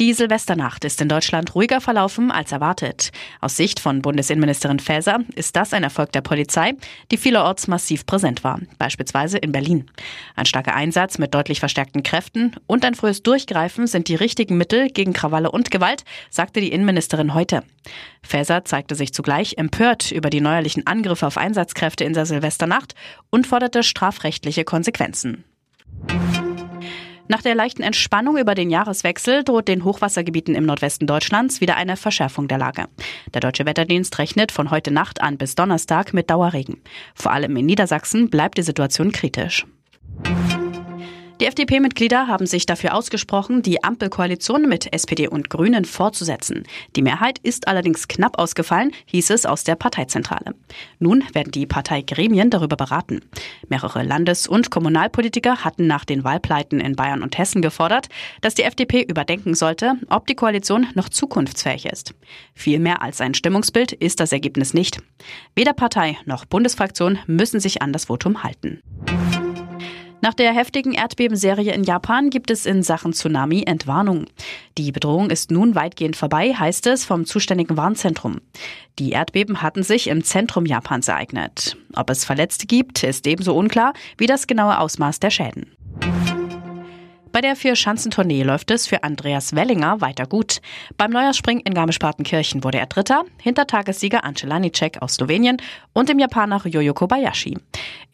Die Silvesternacht ist in Deutschland ruhiger verlaufen als erwartet. Aus Sicht von Bundesinnenministerin Faeser ist das ein Erfolg der Polizei, die vielerorts massiv präsent war, beispielsweise in Berlin. Ein starker Einsatz mit deutlich verstärkten Kräften und ein frühes Durchgreifen sind die richtigen Mittel gegen Krawalle und Gewalt, sagte die Innenministerin heute. Faeser zeigte sich zugleich empört über die neuerlichen Angriffe auf Einsatzkräfte in der Silvesternacht und forderte strafrechtliche Konsequenzen. Nach der leichten Entspannung über den Jahreswechsel droht den Hochwassergebieten im Nordwesten Deutschlands wieder eine Verschärfung der Lage. Der Deutsche Wetterdienst rechnet von heute Nacht an bis Donnerstag mit Dauerregen. Vor allem in Niedersachsen bleibt die Situation kritisch. Die FDP-Mitglieder haben sich dafür ausgesprochen, die Ampelkoalition mit SPD und Grünen fortzusetzen. Die Mehrheit ist allerdings knapp ausgefallen, hieß es aus der Parteizentrale. Nun werden die Parteigremien darüber beraten. Mehrere Landes- und Kommunalpolitiker hatten nach den Wahlpleiten in Bayern und Hessen gefordert, dass die FDP überdenken sollte, ob die Koalition noch zukunftsfähig ist. Viel mehr als ein Stimmungsbild ist das Ergebnis nicht. Weder Partei noch Bundesfraktion müssen sich an das Votum halten. Nach der heftigen Erdbebenserie in Japan gibt es in Sachen Tsunami Entwarnung. Die Bedrohung ist nun weitgehend vorbei, heißt es vom zuständigen Warnzentrum. Die Erdbeben hatten sich im Zentrum Japans ereignet. Ob es Verletzte gibt, ist ebenso unklar wie das genaue Ausmaß der Schäden. Bei der Vier-Schanzentournee läuft es für Andreas Wellinger weiter gut. Beim Neujahrsspring in Garmisch-Partenkirchen wurde er Dritter, hinter Tagessieger Ance aus Slowenien und dem Japaner Yoyo Kobayashi.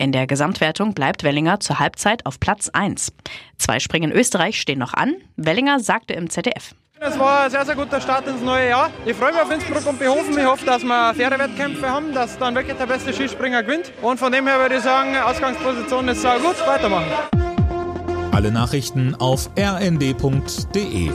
In der Gesamtwertung bleibt Wellinger zur Halbzeit auf Platz 1. Zwei Springen Österreich stehen noch an. Wellinger sagte im ZDF. Es war ein sehr, sehr guter Start ins neue Jahr. Ich freue mich auf Innsbruck und Behofen. Ich hoffe, dass wir faire Wettkämpfe haben, dass dann wirklich der beste Skispringer gewinnt. Und von dem her würde ich sagen, Ausgangsposition ist sehr gut. Weitermachen. Alle Nachrichten auf rnd.de